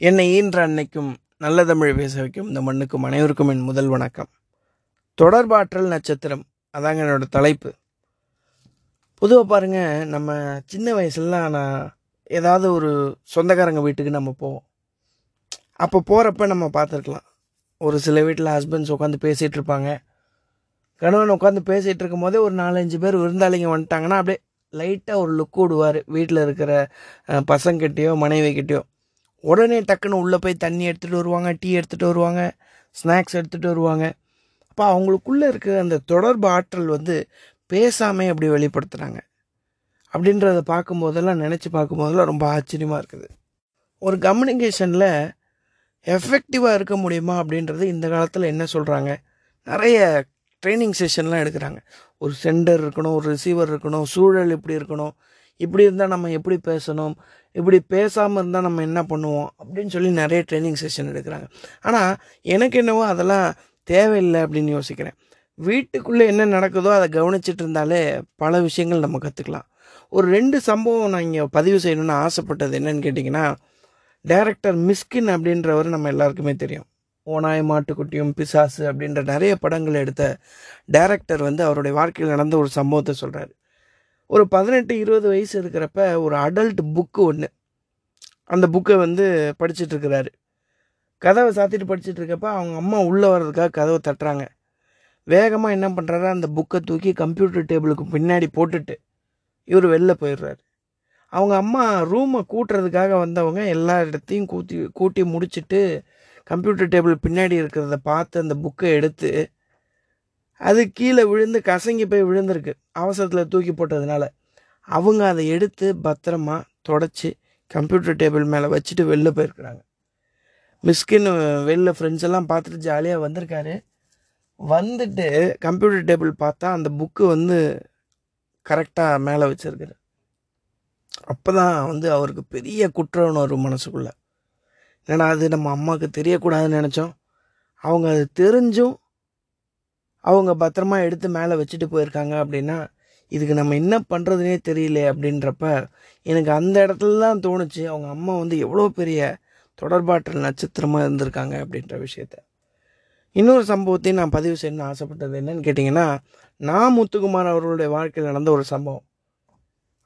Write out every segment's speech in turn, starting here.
என்னை ஈன்ற அன்னைக்கும் நல்ல தமிழ் பேச வைக்கும் இந்த மண்ணுக்கும் அனைவருக்கும் என் முதல் வணக்கம். தொடர்பாற்றல் நட்சத்திரம் அதாங்க என்னோடய தலைப்பு. பொதுவாக பாருங்க நம்ம சின்ன வயசுலலாம் நான் ஏதாவது ஒரு சொந்தக்காரங்க வீட்டுக்கு நம்ம போவோம். அப்போ போகிறப்ப நம்ம பார்த்துருக்கலாம் ஒரு சில வீட்டில் ஹஸ்பண்ட்ஸ் உட்காந்து பேசிகிட்டு இருப்பாங்க. கணவன் உட்காந்து பேசிகிட்டு இருக்கும் போதே ஒரு நாலஞ்சு பேர் விருந்தாளிங்க வந்துட்டாங்கன்னா அப்படியே லைட்டாக ஒரு லுக் விடுவார் வீட்டில் இருக்கிற பசங்கக்கிட்டேயோ மனைவி மனைவிக்கிட்டேயோ உடனே டக்குன்னு உள்ளே போய் தண்ணி எடுத்துகிட்டு வருவாங்க டீ எடுத்துகிட்டு வருவாங்க ஸ்நாக்ஸ் எடுத்துகிட்டு வருவாங்க. அப்போ அவங்களுக்குள்ளே இருக்கிற அந்த தொடர்பு ஆற்றல் வந்து பேசாமே அப்படி வெளிப்படுத்துகிறாங்க அப்படின்றத பார்க்கும்போதெல்லாம் நினச்சி பார்க்கும்போதெல்லாம் ரொம்ப ஆச்சரியமாக இருக்குது. ஒரு கம்யூனிகேஷனில் எஃபெக்டிவாக இருக்க முடியுமா அப்படின்றது இந்த காலத்தில் என்ன சொல்கிறாங்க நிறைய ட்ரைனிங் செஷன்லாம் எடுக்கிறாங்க. ஒரு சென்டர் இருக்கணும் ஒரு ரிசீவர் இருக்கணும் சூழல் இப்படி இருக்கணும் இப்படி இருந்தால் நம்ம எப்படி பேசணும்? இப்படி பேசாமல் இருந்தால் நம்ம என்ன பண்ணுவோம்? அப்படின்னு சொல்லி நிறைய ட்ரைனிங் செஷன் எடுக்கிறாங்க. ஆனால் எனக்கு என்னவோ அதெல்லாம் தேவையில்லை அப்படின்னு யோசிக்கிறேன். வீட்டுக்குள்ளே என்ன நடக்குதோ அதை கவனிச்சிட்டு இருந்தாலே பல விஷயங்கள் நம்ம கற்றுக்கலாம் ஒரு ரெண்டு சம்பவம் நான் இங்கே பதிவு செய்யணும்னு ஆசைப்பட்டது என்னன்னு கேட்டிங்கன்னா டைரக்டர் மிஸ்கின் அப்படின்றவர் நம்ம எல்லாருக்குமே தெரியும். ஓனாய் மாட்டுக்குட்டியும் பிசாசு அப்படின்ற நிறைய படங்கள் எடுத்த டைரக்டர் வந்து அவருடைய வாழ்க்கையில் நடந்த ஒரு சம்பவத்தை சொல்கிறாரு ஒரு பதினெட்டு இருபது வயசு இருக்கிறப்ப ஒரு அடல்ட் புக்கு ஒன்று அந்த புக்கை வந்து படிச்சிட்டுருக்குறாரு கதவை சாத்திட்டு படிச்சுட்ருக்கப்ப அவங்க அம்மா உள்ளே வர்றதுக்காக கதவை தட்டுறாங்க. வேகமாக என்ன பண்ணுறாரு அந்த புக்கை தூக்கி கம்ப்யூட்டர் டேபிளுக்கு பின்னாடி போட்டுட்டு இவர் வெளில போயிடுறாரு. அவங்க அம்மா ரூமை கூட்டுறதுக்காக வந்தவங்க எல்லா இடத்தையும் கூட்டி கூட்டி முடிச்சுட்டு கம்ப்யூட்டர் டேபிள் பின்னாடி இருக்கிறத பார்த்து அந்த புக்கை எடுத்து அது கீழே விழுந்து கசங்கி போய் விழுந்திருக்கு. அவசரத்தில் தூக்கி போட்டதுனால. அவங்க அதை எடுத்து பத்திரமா தொடச்சி கம்ப்யூட்டர் டேபிள் மேலே வச்சுட்டு வெளில போயிருக்கிறாங்க. மிஸ்கின் வெளில ஃப்ரெண்ட்ஸ் எல்லாம் பார்த்துட்டு ஜாலியாக வந்திருக்காரு. வந்துட்டு கம்ப்யூட்டர் டேபிள் பார்த்தா அந்த புக்கு வந்து கரெக்டாக மேலே வச்சிருக்காரு. அப்போ தான் வந்து அவருக்கு பெரிய குற்ற உணர்வு மனசுக்குள்ளே. ஏன்னா அது நம்ம அம்மாவுக்கு தெரியக்கூடாதுன்னு நினச்சோம். அவங்க அது தெரிஞ்சும் அவங்க பத்திரமா எடுத்து மேலே வச்சுட்டு போயிருக்காங்க அப்படின்னா இதுக்கு நம்ம என்ன பண்ணுறதுனே தெரியல அப்படின்றப்ப எனக்கு அந்த இடத்துல தான் தோணுச்சு அவங்க அம்மா வந்து எவ்வளோ பெரிய தொடர்பாற்றல் நட்சத்திரமாக இருந்திருக்காங்க அப்படின்ற விஷயத்த. இன்னொரு சம்பவத்தையும் நான் பதிவு செய்யணும்னு ஆசைப்பட்டது என்னன்னு கேட்டிங்கன்னா நான் முத்துக்குமார் அவர்களுடைய வாழ்க்கையில் நடந்த ஒரு சம்பவம்.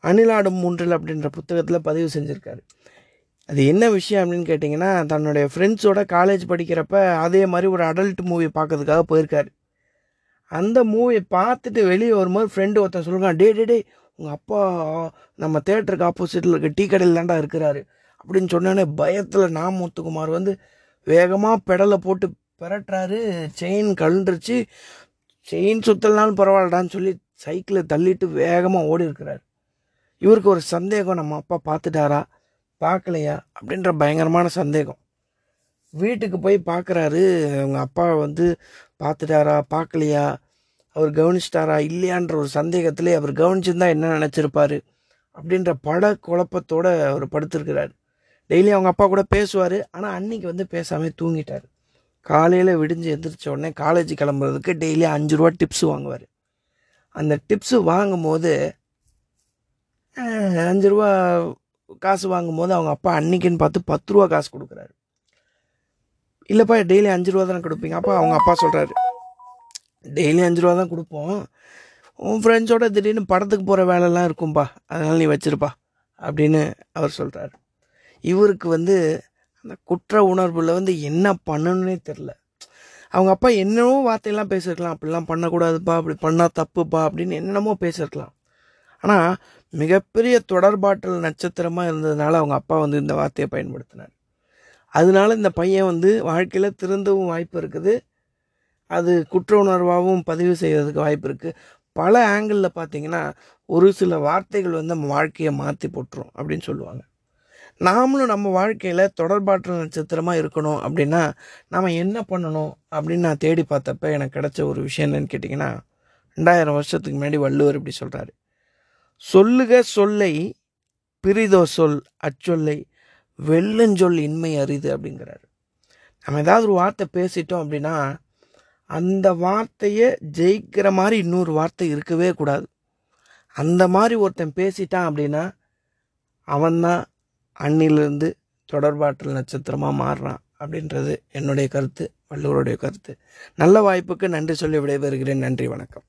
அணிலாடும் மூன்றில் அப்படின்ற புத்தகத்தில் பதிவு செஞ்சுருக்காரு. அது என்ன விஷயம் அப்படின்னு கேட்டிங்கன்னா தன்னுடைய ஃப்ரெண்ட்ஸோட காலேஜ் படிக்கிறப்ப அதே மாதிரி ஒரு அடல்ட் மூவி பார்க்கறதுக்காக போயிருக்காரு. அந்த மூவியை பார்த்துட்டு வெளியே வரும்போது ஃப்ரெண்டு ஒருத்தன் சொல்லுவான் டே டே டே உங்கள் அப்பா நம்ம தேட்டருக்கு ஆப்போசிட்டில் இருக்க டீ கடையில் தாண்டா இருக்கிறாரு. அப்படின்னு சொன்னோடனே பயத்தில் நாமூத்துக்குமார் முத்துக்குமார் வந்து வேகமாக பெடலை போட்டு பெரட்டுறாரு. செயின் கழுந்துருச்சு செயின் சுத்தலனாலும் பரவாயில்லடான்னு சொல்லி சைக்கிளை தள்ளிட்டு வேகமாக ஓடி இருக்கிறார். இவருக்கு ஒரு சந்தேகம் நம்ம அப்பா பார்த்துட்டாரா? பார்க்கலையா? அப்படின்ற பயங்கரமான சந்தேகம். வீட்டுக்கு போய் பார்க்குறாரு. அவங்க அப்பா வந்து பார்த்துட்டாரா பார்க்கலையா? அவர் கவனிச்சிட்டாரா இல்லையான்ற ஒரு சந்தேகத்திலே அவர் கவனிச்சிருந்தா என்ன நினச்சிருப்பார்? அப்படின்ற பட குழப்பத்தோடு அவர் படுத்திருக்கிறார். டெய்லி அவங்க அப்பா கூட பேசுவார் ஆனால் அன்னைக்கு வந்து பேசாமல் தூங்கிட்டார். காலையில் விடிஞ்சு எந்திரிச்ச உடனே காலேஜ் கிளம்புறதுக்கு டெய்லி அஞ்சு ரூபா டிப்ஸ் வாங்குவார். அந்த டிப்ஸு வாங்கும்போது போது அஞ்சு ரூபா காசு வாங்கும்போது அவங்க அப்பா அன்னைக்குன்னு பார்த்து பத்து ரூபா காசு கொடுக்குறாரு. இல்லைப்பா டெய்லி அஞ்சு ரூபா தானே கொடுப்பீங்க. அப்பா அவங்க அப்பா சொல்கிறாரு டெய்லி அஞ்சு ரூபா தான் கொடுப்போம். உன் ஃப்ரெண்ட்ஸோட திடீர்னு படத்துக்கு போகிற வேலைலாம் இருக்கும்பா. அதனால் நீ வச்சிருப்பா அப்படின்னு அவர் சொல்கிறாரு இவருக்கு வந்து அந்த குற்ற உணர்வில் வந்து என்ன பண்ணணுன்னே தெரில அவங்க அப்பா என்னவோ வார்த்தையெல்லாம் பேசியிருக்கலாம் அப்படிலாம் பண்ணக்கூடாதுப்பா அப்படி பண்ணால் தப்புப்பா அப்படின்னு என்னென்னமோ பேசியிருக்கலாம் ஆனால் மிகப்பெரிய தொடர்பாற்றல் நட்சத்திரமாக இருந்ததுனால அவங்க அப்பா வந்து இந்த வார்த்தையை பயன்படுத்தினார். அதனால இந்த பையன் வந்து வாழ்க்கையில் திருந்தவும் வாய்ப்பு இருக்குது. அது குற்ற உணர்வாகவும் பதிவு செய்வதற்கு வாய்ப்பு இருக்குது பல ஆங்கிளில் பார்த்தீங்கன்னா ஒரு சில வார்த்தைகள் வந்து நம்ம வாழ்க்கையை மாற்றி போட்டுரும் அப்படின்னு சொல்லுவாங்க. நாமளும் நம்ம வாழ்க்கையில் தொடர்பாற்ற நட்சத்திரமாக இருக்கணும் அப்படின்னா நாம் என்ன பண்ணணும் அப்படின்னு நான் தேடி பார்த்தப்ப எனக்கு கிடைச்ச ஒரு விஷயம் என்னன்னு கேட்டிங்கன்னா ரெண்டாயிரம் வருஷத்துக்கு முன்னாடி வள்ளுவர் இப்படி சொல்கிறாரு சொல்லுக சொல்லை பிரிதோ சொல் அச்சொல்லை வெள்ளஞ்சொல் இன்மை அரிது அப்படிங்கிறாரு. நம்ம ஏதாவது ஒரு வார்த்தை பேசிட்டோம் அப்படின்னா அந்த வார்த்தையை ஜெயிக்கிற மாதிரி இன்னொரு வார்த்தை இருக்கவே கூடாது. அந்த மாதிரி ஒருத்தன் பேசிட்டான் அப்படின்னா அவன்தான் அன்னிலிருந்து தொடர்பாற்றல் நட்சத்திரமாக மாறுறான் அப்படின்றது என்னுடைய கருத்து வள்ளுவருடைய கருத்து. நல்ல வாய்ப்புக்கு நன்றி சொல்லி விடைபெறுகிறேன். நன்றி வணக்கம்.